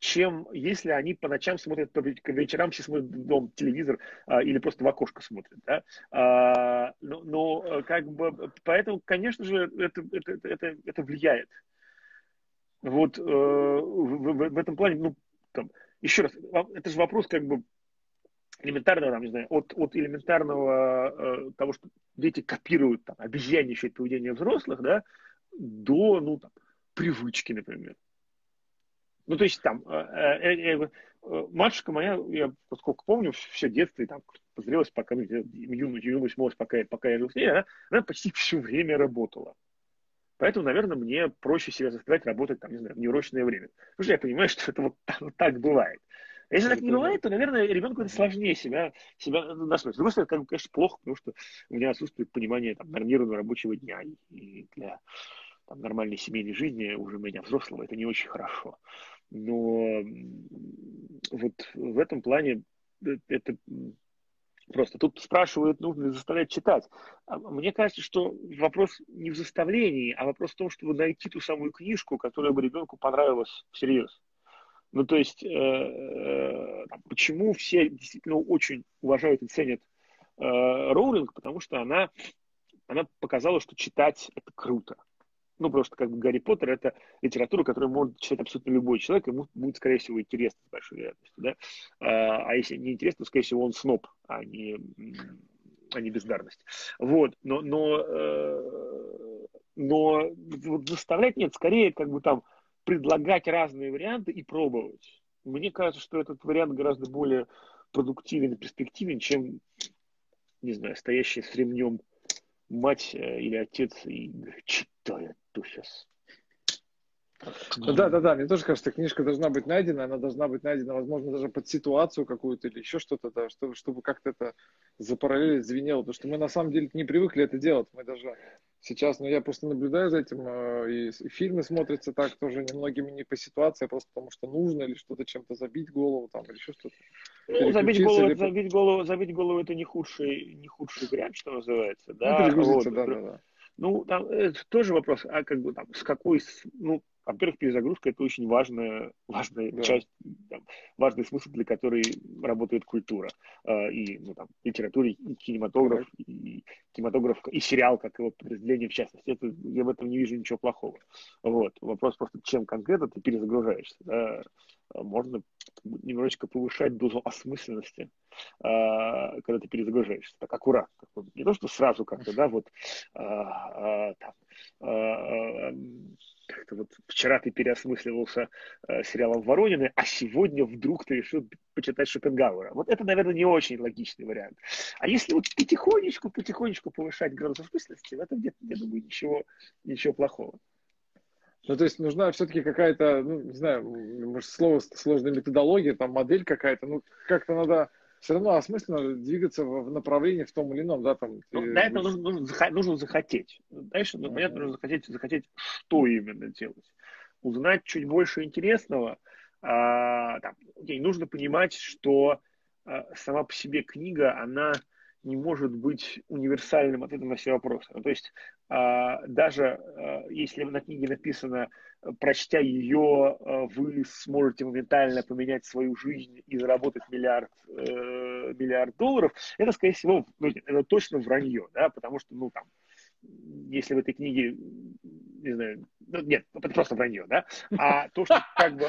чем если они по ночам смотрят, по вечерам все смотрят дом телевизор а, или просто в окошко смотрят. Да? А, но, но э, как бы, поэтому, конечно же, это, это, это, это влияет. Вот э, в, в, в этом плане, ну, там, еще раз, это же вопрос как бы элементарного, там, не знаю, от, от элементарного э, того, что дети копируют там, обезьяничать поведение взрослых, да, до, ну, там, привычки, например. Ну, то есть там, э, э, э, матушка моя, я поскольку помню все детство, и там позрелась, пока, юность, юность, молодость, пока, пока я жил с ней, она, она почти все время работала. Поэтому, наверное, мне проще себя заставлять работать, там, не знаю, в неурочное время. Потому что я понимаю, что это вот так, так бывает. А если так не бывает, то, наверное, ребенку это сложнее себя, себя настроить. С другой стороны, как бы, конечно, плохо, потому что у меня отсутствует понимание там, нормированного рабочего дня. И для там, нормальной семейной жизни уже меня взрослого, это не очень хорошо. Но вот в этом плане э, это просто. Тут спрашивают, нужно ли заставлять читать. А мне кажется, что вопрос не в заставлении, а вопрос в том, чтобы найти ту самую книжку, которая бы ребенку понравилась всерьез. Ну, то есть, э, э, почему все действительно очень уважают и ценят э, Роулинг, потому что она, она показала, что читать это круто. Ну, что как бы Гарри Поттер это литература, которую может читать абсолютно любой человек, ему будет, скорее всего, интересно с большой вероятностью. Да? А, а если не интересно, то, скорее всего, он сноб, а не, а не бездарность. Вот. Но, но, э, но вот заставлять нет, скорее как бы там предлагать разные варианты и пробовать. Мне кажется, что этот вариант гораздо более продуктивен и перспективен, чем, не знаю, стоящий с ремнем мать э, или отец и говорит, читай, то сейчас ну, да, да, да. Мне тоже кажется, книжка должна быть найдена, она должна быть найдена, возможно, даже под ситуацию какую-то или еще что-то, да, чтобы, чтобы как-то это запараллелить, звенело. Потому что мы на самом деле не привыкли это делать. Мы даже сейчас, ну я просто наблюдаю за этим, э, и, и фильмы смотрятся так тоже немногими не по ситуации, а просто потому что нужно или что-то чем-то забить голову там или еще что-то. Ну, забить голову, или... забить голову, забить голову это не худший, не худший вариант, что называется. Да? Ну, перегрузиться, вот. да, да, да. Ну, там это тоже вопрос, а как бы там с какой, ну, во-первых, перезагрузка это очень важная, важная да. часть, там, важный смысл, для которой работает культура. Э, и ну, там, литература, и кинематограф, и кинематограф, и сериал, как его подразделение в частности. Это, я в этом не вижу ничего плохого. Вот. Вопрос просто, чем конкретно ты перезагружаешься. Да? Можно немножечко повышать дозу осмысленности, э, когда ты перезагружаешься. Так аккуратно. Не то, что сразу как-то, да, вот э, э, там, э, как-то вот вчера ты переосмысливался э, сериалом Воронины, а сегодня вдруг ты решил почитать Шопенгауэра. Вот это, наверное, не очень логичный вариант. А если вот потихонечку, потихонечку повышать градус осмысленности, в этом нет, я думаю, ничего, ничего плохого. Ну, то есть нужна все-таки какая-то, ну, не знаю, может, слово сложная методология, там модель какая-то, ну, как-то надо все равно осмысленно двигаться в направлении в том или ином, да, там. Ну, для этого нужно, нужно, нужно захотеть. Дальше, ну, понятно, нужно захотеть, захотеть, что именно делать. Узнать чуть больше интересного. А, там, окей, нужно понимать, что а, сама по себе книга, она не может быть универсальным ответом на все вопросы. Ну, то есть а, даже а, если на книге написано, прочтя ее, а, вы сможете моментально поменять свою жизнь и заработать миллиард, э, миллиард долларов, это, скорее всего, ну, это точно вранье, да, потому что, ну, там, если в этой книге, не знаю, ну, нет, это просто вранье, да, а то, что как бы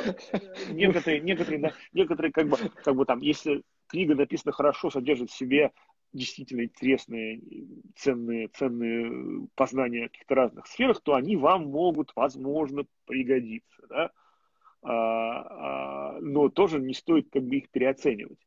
некоторые, некоторые, некоторые как бы, как бы там, если книга написана хорошо, содержит в себе действительно интересные, ценные, ценные познания в каких-то разных сферах, то они вам могут, возможно, пригодиться. Да? А, а, но тоже не стоит как бы их переоценивать.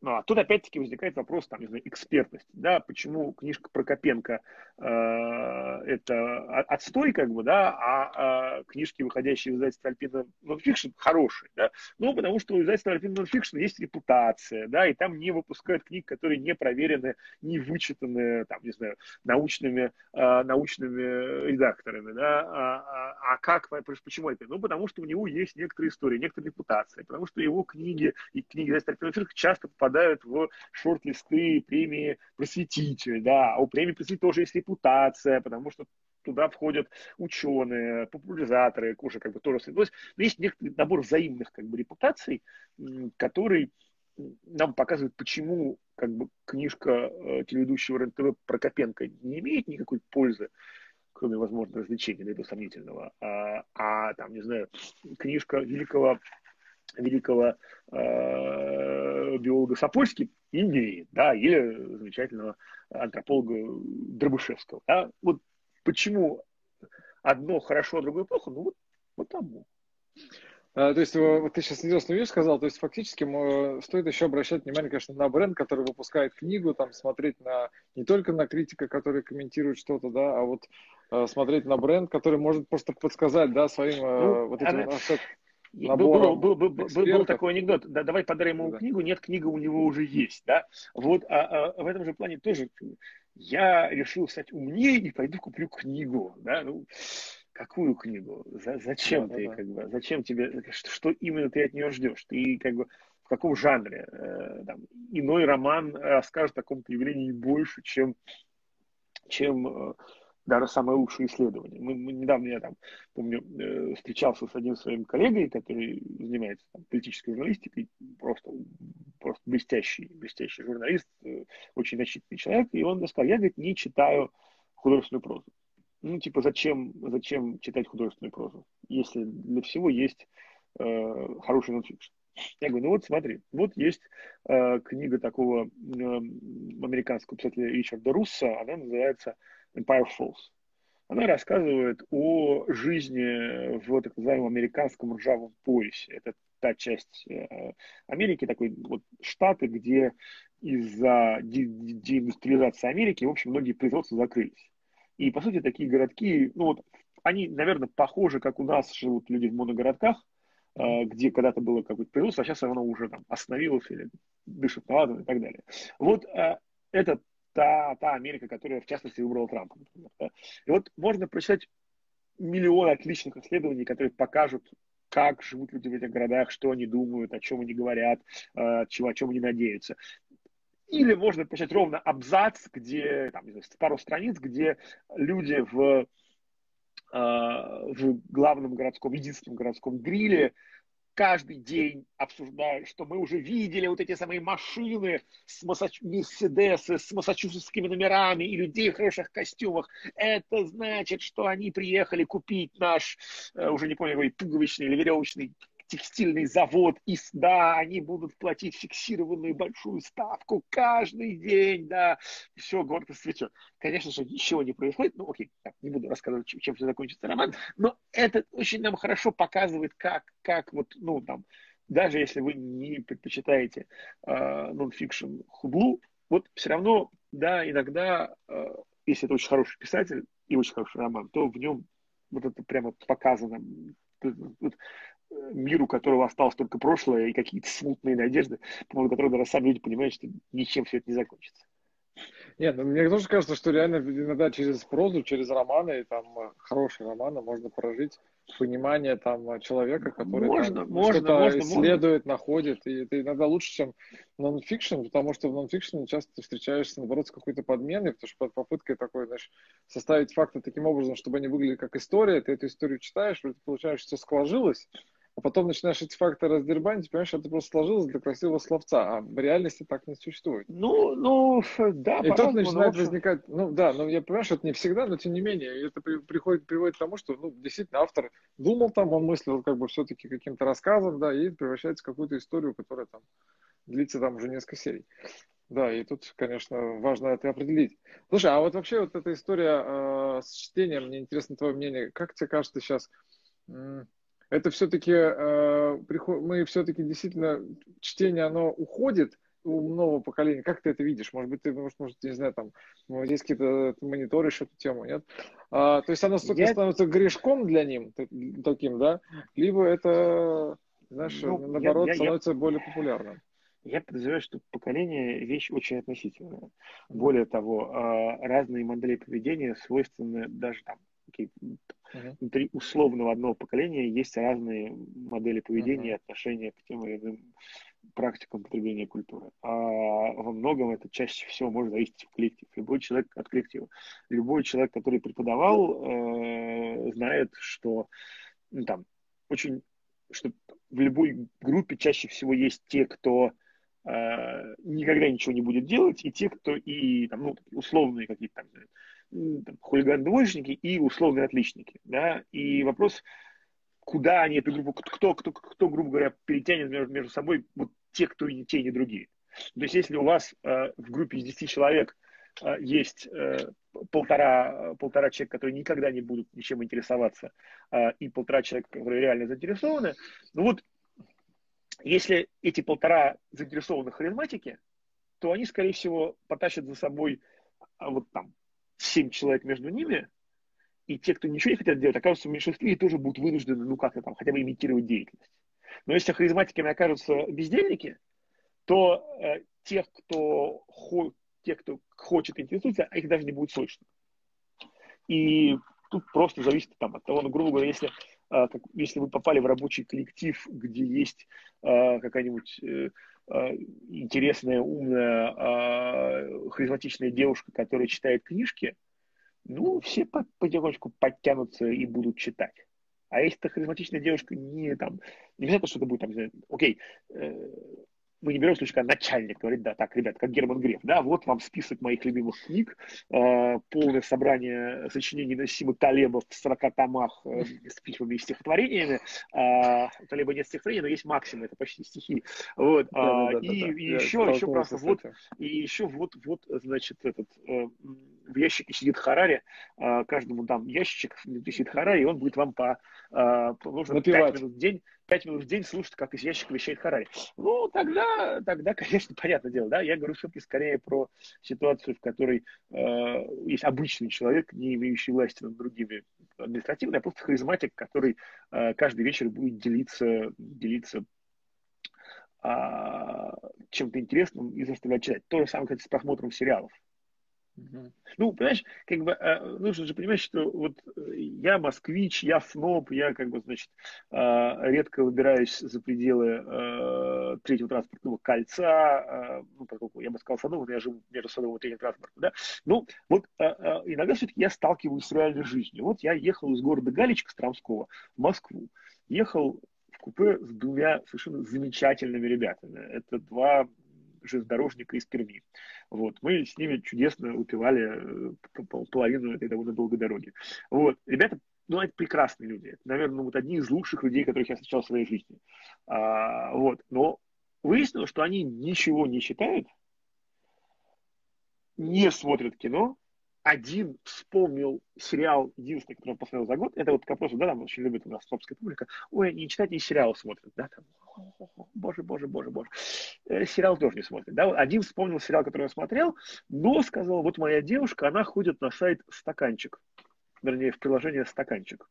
Ну, а тут опять-таки возникает вопрос, там, не знаю, экспертности, да, почему книжка Прокопенко э, это отстой, как бы, да, а, а книжки, выходящие в издательстве Альпина Нонфикшн, хорошие, да, ну, потому что у издательства Альпина Нонфикшн есть репутация, да, и там не выпускают книг, которые не проверены, не вычитаны, там, не знаю, научными, э, научными редакторами, да, а, а, а как, почему это? Ну, потому что у него есть некоторые истории, некоторые репутации, потому что его книги и книги издательства Альпина Нонфикшн часто попадают попадают в шорт-листы премии просветитель, да, а у премии просветитель тоже есть репутация, потому что туда входят ученые, популяризаторы, уже как бы тоже. То есть есть некоторый набор взаимных как бы репутаций, который нам показывает, почему как бы книжка э, телеведущего РЕН-ТВ Прокопенко не имеет никакой пользы, кроме, возможно, развлечения, да, сомнительного. А, а там, не знаю, книжка великого великого э, биолога Сапольски имеет, да, или замечательного антрополога Дробышевского. Да? Вот почему одно хорошо, а другое плохо, ну вот потому. А, то есть, вот ты сейчас интересную вещь сказал, то есть, фактически стоит еще обращать внимание, конечно, на бренд, который выпускает книгу, там, смотреть на, не только на критика, который комментирует что-то, да, а вот э, смотреть на бренд, который может просто подсказать, да, своим э, ну, вот этим... Она... Был, был, был, был, был такой анекдот, да, давай подарим ему да. книгу, нет, книга у него уже есть, да, вот, а, а в этом же плане тоже я решил стать умнее и пойду куплю книгу, да, ну, какую книгу, За, зачем да, ты, да, как бы, зачем тебе, что, что именно ты от нее ждешь, ты, как бы, в каком жанре, э, там, иной роман расскажет о каком-то явлении больше, чем, чем э, даже самое лучшее исследование. Мы, мы недавно, я там, помню, э, встречался с одним своим коллегой, который занимается там, политической журналистикой, просто, просто блестящий, блестящий журналист, э, очень начитанный человек, и он мне сказал, я, говорит, не читаю художественную прозу. Ну, типа, зачем, зачем читать художественную прозу, если для всего есть э, хороший нонфикшн? Я говорю, ну вот смотри, вот есть э, книга такого э, американского писателя Ричарда Русса, она называется Empire Falls. Она рассказывает о жизни в так называемом американском ржавом поясе. Это та часть э, Америки, такой вот штаты, где из-за деиндустриализации Америки, в общем, многие производства закрылись. И, по сути, такие городки, ну вот, они, наверное, похожи, как у нас живут люди в моногородках, э, где когда-то было какое-то производство, а сейчас оно уже там остановилось или дышит ладно и так далее. Вот э, это та, та Америка, которая, в частности, выбрала Трампа. И вот можно прочитать миллион отличных исследований, которые покажут, как живут люди в этих городах, что они думают, о чем они говорят, э, чего, о чем они надеются. Или можно прочитать ровно абзац, где, там, не знаю, пару страниц, где люди в, э, в главном городском, единственном городском гриле каждый день обсуждают, что мы уже видели вот эти самые машины с Массач... Мерседесы с массачусетскими номерами и людей в хороших костюмах. Это значит, что они приехали купить наш, э, уже не помню, какой пуговичный или веревочный текстильный завод, и да, они будут платить фиксированную большую ставку каждый день, да, все гордо свечет. Конечно же, ничего не происходит, ну окей, так, не буду рассказывать, чем, чем все закончится роман, но это очень нам хорошо показывает, как, как вот, ну, там, даже если вы не предпочитаете э, нонфикшн худлу, вот все равно, да, иногда, э, если это очень хороший писатель и очень хороший роман, то в нем вот это прямо показано. Миру, у которого осталось только прошлое и какие-то смутные надежды, по поводу которых даже сами люди понимают, что ничем все это не закончится. Нет, ну, мне тоже кажется, что реально иногда через прозу, через романы, там, хорошие романы можно прожить понимание там человека, который можно, там, можно, что-то можно, исследует, можно. находит. И это иногда лучше, чем нонфикшн, потому что в нонфикшне часто ты встречаешься, наоборот, с какой-то подменой, потому что под попыткой такой, знаешь, составить факты таким образом, чтобы они выглядели как история, ты эту историю читаешь, вроде получаешь, что сложилось, а потом начинаешь эти факты раздербанить, понимаешь, это просто сложилось для красивого словца, а в реальности так не существует. Ну, ну, да, И тут начинает общем... возникать, ну да, но я понимаю, что это не всегда, но тем не менее, это при, приходит, приводит к тому, что, ну, действительно, автор думал там, он мыслил как бы все-таки каким-то рассказом, да, и превращается в какую-то историю, которая там длится там уже несколько серий. Да, и тут, конечно, важно это определить. Слушай, а вот вообще вот эта история э, с чтением, мне интересно твое мнение, как тебе кажется сейчас, это все-таки э, приход... мы все-таки действительно чтение оно уходит у нового поколения. Как ты это видишь? Может быть, ты, может, может не знаю, там есть какие-то мониторишь эту тему, нет? А, то есть оно столько Я... становится грешком для них таким, да? Либо это, знаешь, ну, наоборот, я, я, становится я... более популярным. Я подозреваю, что поколение вещь очень относительная. Более того, а, разные модели поведения свойственны даже там uh-huh. внутри условного одного поколения есть разные модели поведения uh-huh. и отношения к тем или иным практикам потребления культуры. А во многом это чаще всего может зависеть от коллектива. Любой человек от коллектива. Любой человек, который преподавал, э, знает, что ну, там очень что в любой группе чаще всего есть те, кто э, никогда ничего не будет делать, и те, кто и там, ну, условные какие-то там хулиган-двоечники и условные отличники. Да? И вопрос, куда они эту группу, кто, кто, кто, грубо говоря, перетянет между, между собой вот те, кто и те, и другие. То есть, если у вас э, в группе из 10 человек э, есть э, полтора, полтора человека, которые никогда не будут ничем интересоваться, э, и полтора человека, которые реально заинтересованы, ну вот, если эти полтора заинтересованных харизматики, то они, скорее всего, потащат за собой а, вот там семь человек между ними, и те, кто ничего не хотят делать, окажутся в меньшинстве и тоже будут вынуждены, ну как-то там, хотя бы имитировать деятельность. Но если харизматиками окажутся бездельники, то э, тех, кто, хо, тех, кто хочет интересуется, а их даже не будет слышно. И тут просто зависит там, от того, ну, грубо говоря, если, э, как, если вы попали в рабочий коллектив, где есть э, какая-нибудь Э, интересная, умная, э, харизматичная девушка, которая читает книжки, ну, все потихонечку подтянутся и будут читать. А если эта харизматичная девушка не там, не обязательно, что это будет там, окей, э, мы не берем случай, когда начальник говорит, да, так, ребят, как Герман Греф, да, вот вам список моих любимых книг, э, полное собрание сочинений Насима Талеба в 40 томах э, с письмами и стихотворениями. Э, Талеба нет стихотворений, но есть максимум, это почти стихи. Вот, да, да, да, и, да, и еще, еще просто вот, и еще вот, вот, значит, этот, э, в ящике сидит Харари, э, каждому дам ящичек, сидит Харари, и он будет вам по, э, нужно 5 минут в день пять минут в день слушать, как из ящика вещает Харари. Ну, тогда, тогда, конечно, понятное дело, да, я говорю все-таки скорее про ситуацию, в которой э, есть обычный человек, не имеющий власти над другими административно, а просто харизматик, который э, каждый вечер будет делиться, делиться чем-то интересным и заставлять читать. То же самое, кстати, с просмотром сериалов. Ну, понимаешь, как бы э, нужно же понимать, что вот э, я москвич, я ФНОП, я как бы, значит, э, редко выбираюсь за пределы третьего транспортного кольца, ну, поскольку я бы сказал Садового, я живу между Садовым и третьим транспортом, да. Ну, вот иногда все-таки я сталкиваюсь с реальной жизнью. Вот я ехал из города Галичка Стромского в Москву. Ехал в купе с двумя совершенно замечательными ребятами. Это два железнодорожника из Перми. Вот. Мы с ними чудесно упивали э, половину этой довольно долгой дороги. Вот. Ребята ну, это прекрасные люди. Это, наверное, ну, вот одни из лучших людей, которых я встречал в своей жизни. А, вот. Но выяснилось, что они ничего не читают, не смотрят кино, один вспомнил сериал, единственный, который он посмотрел за год, это вот к вопросу, да, там очень любит у нас снобская публика, ой, не читайте, и сериалы смотрят, да, там, боже, боже, боже, боже. Э, сериал тоже не смотрит, да, один вспомнил сериал, который я смотрел, но сказал, вот моя девушка, она ходит на сайт «Стаканчик», вернее, в приложение «Стаканчик».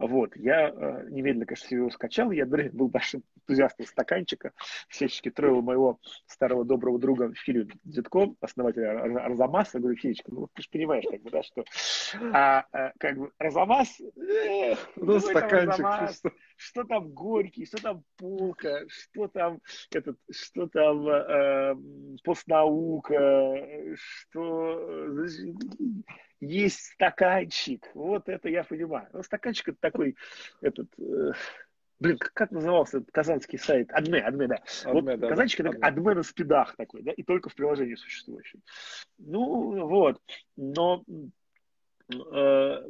Вот, я э, немедленно, конечно, его скачал, я был большим энтузиастом стаканчика, всячески троил моего старого доброго друга Филю Дедко, основателя Арзамаса, говорю, Филечка, ну ты же понимаешь, как бы, да, что а, а, как бы Арзамас, э, ну, стаканчик, Арзамас, что? что там Горький, что там Пулка, что там этот, что там э, постнаука, что есть стаканчик. Вот это я понимаю. Ну, стаканчик это такой, этот, э, блин, как назывался этот казанский сайт? Адме, Адме, да. Адме, вот да, казанчик да, это Адме на спидах такой, да, и только в приложении существующем. Ну, вот. Но э,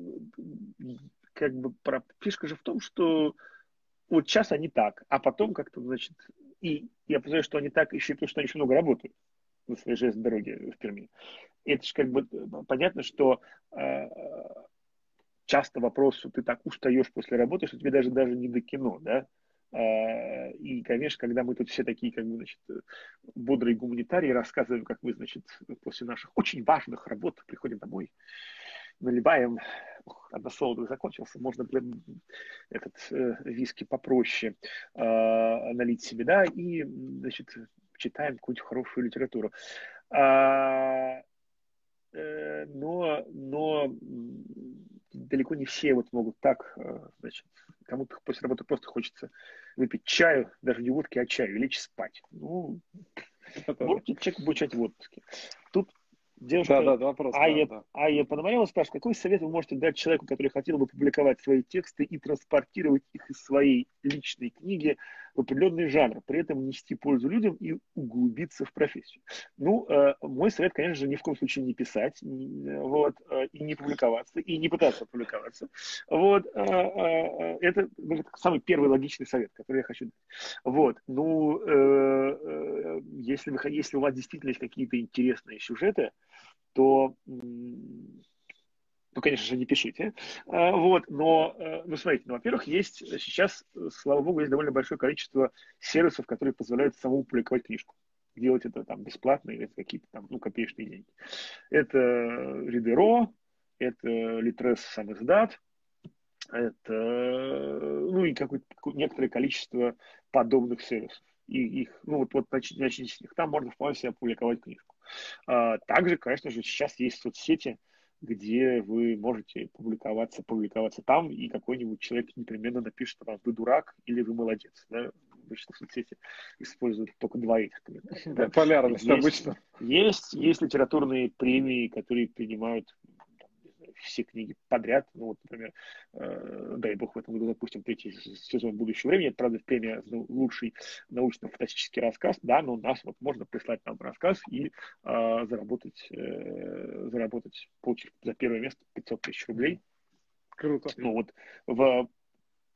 как бы про, фишка же в том, что вот сейчас они так, а потом как-то, значит, и я понимаю, что они так еще и то, что они еще много работают на своей железной дороге в Перми. Это же как бы э, понятно, что э, часто вопрос, что ты так устаешь после работы, что тебе даже, даже не до кино, да, э, и, конечно, когда мы тут все такие, как бы, значит, бодрые гуманитарии, рассказываем, как мы, значит, после наших очень важных работ приходим домой, наливаем, односолодовый закончился, можно, блин, этот э, виски попроще э, налить себе, да, и, значит, читаем какую-нибудь хорошую литературу. А, э, но, но далеко не все вот могут так, э, значит, кому-то после работы просто хочется выпить чаю, даже не водки, а чаю, и лечь спать. Ну, может человек в отпуске. Тут Девушка да, да, вопрос, Айя, да, да. Айя Пономарева спрашивает, какой совет вы можете дать человеку, который хотел бы публиковать свои тексты и транспортировать их из своей личной книги определенный жанр, при этом нести пользу людям и углубиться в профессию? Ну, э, мой совет, конечно же, ни в коем случае не писать, вот, э, и не публиковаться, и не пытаться публиковаться. Вот, э, это, это самый первый логичный совет, который я хочу дать. Вот, ну, если, вы, если у вас действительно есть какие-то интересные сюжеты, то ну, конечно же, не пишите. А, вот, но, э, ну, смотрите, ну, во-первых, есть сейчас, слава богу, есть довольно большое количество сервисов, которые позволяют самому публиковать книжку. Делать это там бесплатно или какие-то там, ну, копеечные деньги. Это Ридеро, это Литрес сам издат, это, ну, и какое-то некоторое количество подобных сервисов. И их, ну, вот, вот начните с них. Там можно вполне себе публиковать книжку. А, также, конечно же, сейчас есть соцсети, где вы можете публиковаться, публиковаться там, и какой-нибудь человек непременно напишет вам, вы дурак или вы молодец. Да? Обычно в соцсети используют только два этих. Да, полярность есть, обычно. Есть, есть литературные премии, которые принимают все книги подряд. Ну, вот, например, э, дай бог в этом году запустим третий сезон будущего времени. Это, правда, премия за лучший научно-фантастический рассказ, да, но у нас вот можно прислать нам рассказ и э, заработать, э, заработать, получить за первое место 500 тысяч рублей. Круто. Ну вот в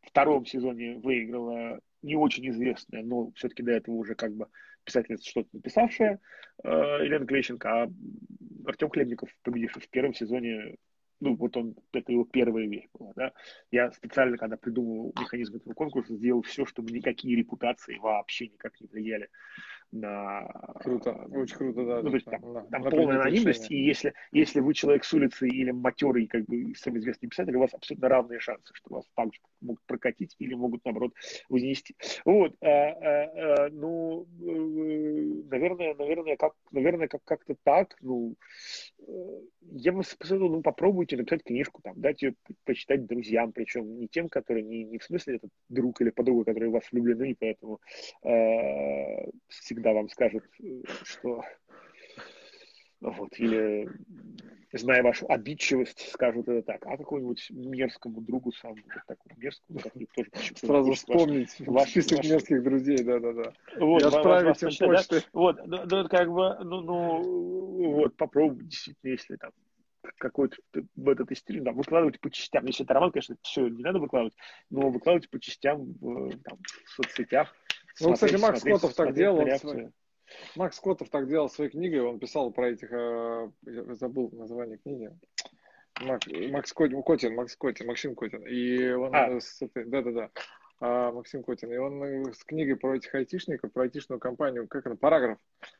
втором сезоне выиграла не очень известная, но все-таки до этого уже как бы писательница что-то написавшая, э, Елена Клещенко, а Артем Хлебников, победивший в первом сезоне ну, вот он, это его первая вещь была, да. Я специально, когда придумывал механизм этого конкурса, сделал все, чтобы никакие репутации вообще никак не влияли на... Круто, очень круто, да. Ну, то есть там, на, там на полная анонимность, и если, если вы человек с улицы или матерый, как бы, самый известный писатель, у вас абсолютно равные шансы, что вас так же могут прокатить или могут, наоборот, вознести. Вот, а, а, а, ну, э, наверное, наверное, как, наверное, как, как-то так, ну, э, я бы посоветовал, ну, попробуйте написать книжку, там, дать ее почитать друзьям, причем не тем, которые, не, не в смысле этот друг или подруга, которые вас влюблены, и поэтому э, всегда вам скажут, что вот, или, зная вашу обидчивость, скажут это так, а какому-нибудь мерзкому другу самому вот такому мерзкому, который тоже Сразу вспомнить ваш, список ваш... мерзких друзей, да-да-да. Вот, и отправить им почты. Да? Вот, ну, ну, как бы, ну, ну, вот, попробуйте, действительно, если там какой-то бета-тестирование, да, выкладывать по частям. Если это роман, конечно, все не надо выкладывать, но выкладывать по частям в, там, в соцсетях, ну, смотреть, кстати, Макс смотреть, Котов так делал. Макс Котов так делал своей книгой, он писал про этих, э, я забыл название книги. Мак, Макс Котин, Котин, Макс Котин, Максим Котин. И он а. да-да-да, Максим Котин. И он э, с книгой про этих айтишников, про айтишную компанию, как это, параграф.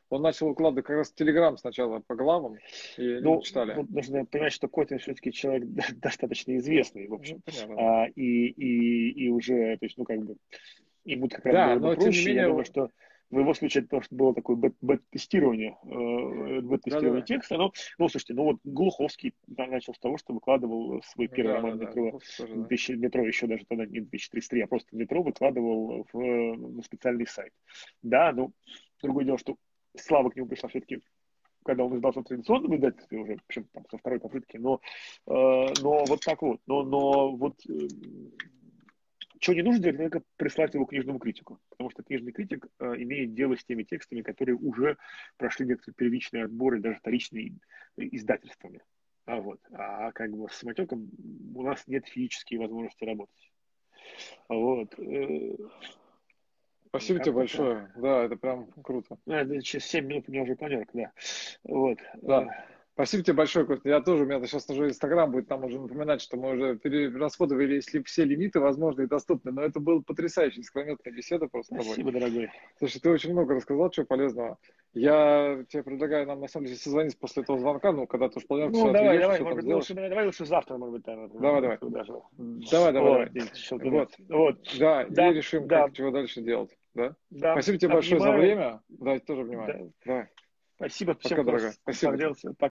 Он начал выкладывать как раз Телеграм сначала по главам, и ну, читали. Ну, нужно понимать, что Котин все-таки человек достаточно известный, в общем. Ну, а, и, и, и уже, то есть, ну, как бы, и будет как раз да, но проще. Тем не менее... Я думаю, что в его случае это потому, что было такое бет-тестирование, э, бет-тестирование да, текста. Но, ну, слушайте, ну вот Глуховский начал с того, что выкладывал свой первый да, роман да, «Метро», да, 2000, «Метро» еще даже тогда не 2033, а просто «Метро» выкладывал в, на специальный сайт. Да, ну, другое дело, что слава к нему пришла все-таки когда он издался в традиционном издательстве уже, причем там со второй попытки, но, э, но вот так вот, но, но вот э, что не нужно делать, только прислать его книжному критику, потому что книжный критик э, имеет дело с теми текстами, которые уже прошли некоторые первичные отборы, даже вторичные издательствами. А, вот. а как бы с самотеком у нас нет физической возможности работать. Вот. Э, Спасибо тебе большое. Да, это прям круто. Да, через 7 минут у меня уже планерка, да. Вот. Да. Спасибо тебе большое, Костя. Я тоже, у меня сейчас уже Инстаграм будет там уже напоминать, что мы уже перерасходовали, если все лимиты возможные и доступны. Но это был потрясающий, искрометная беседа просто Спасибо, дорогой. Слушай, ты очень много рассказал, чего полезного. Я тебе предлагаю нам, на самом деле, созвониться после этого звонка, ну, когда ты уж планируешь ну, давай, давай, может быть, лучше, давай лучше завтра, может быть, там. Давай, давай. Даже. Давай, давай, вот, давай. Вот, вот. Да, да, и решим, да. как, чего дальше делать. Да? Да. Спасибо тебе Обнимаю. большое за время. Да, тоже внимание. Да. Давай. Спасибо Пока, всем, дорогая. Спасибо.